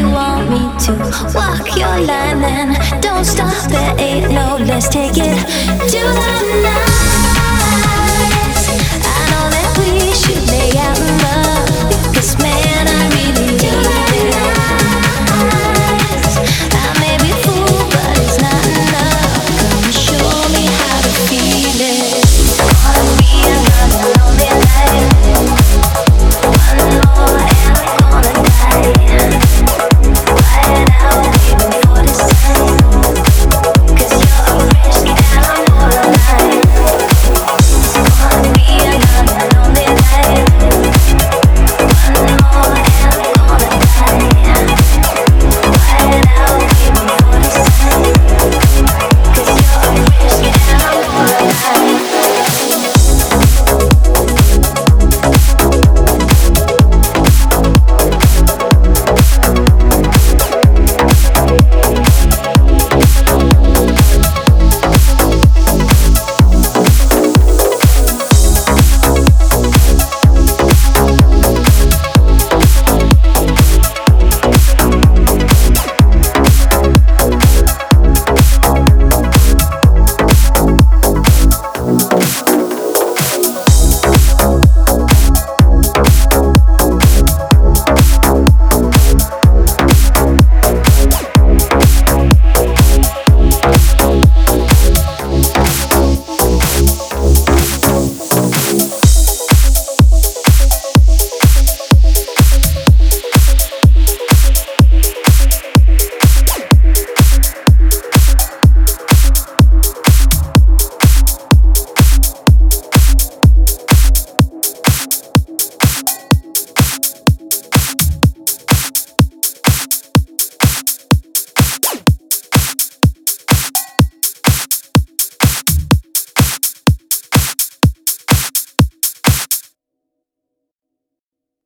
you want me to walk your line, then don't stop. There ain't no let's take it to the night.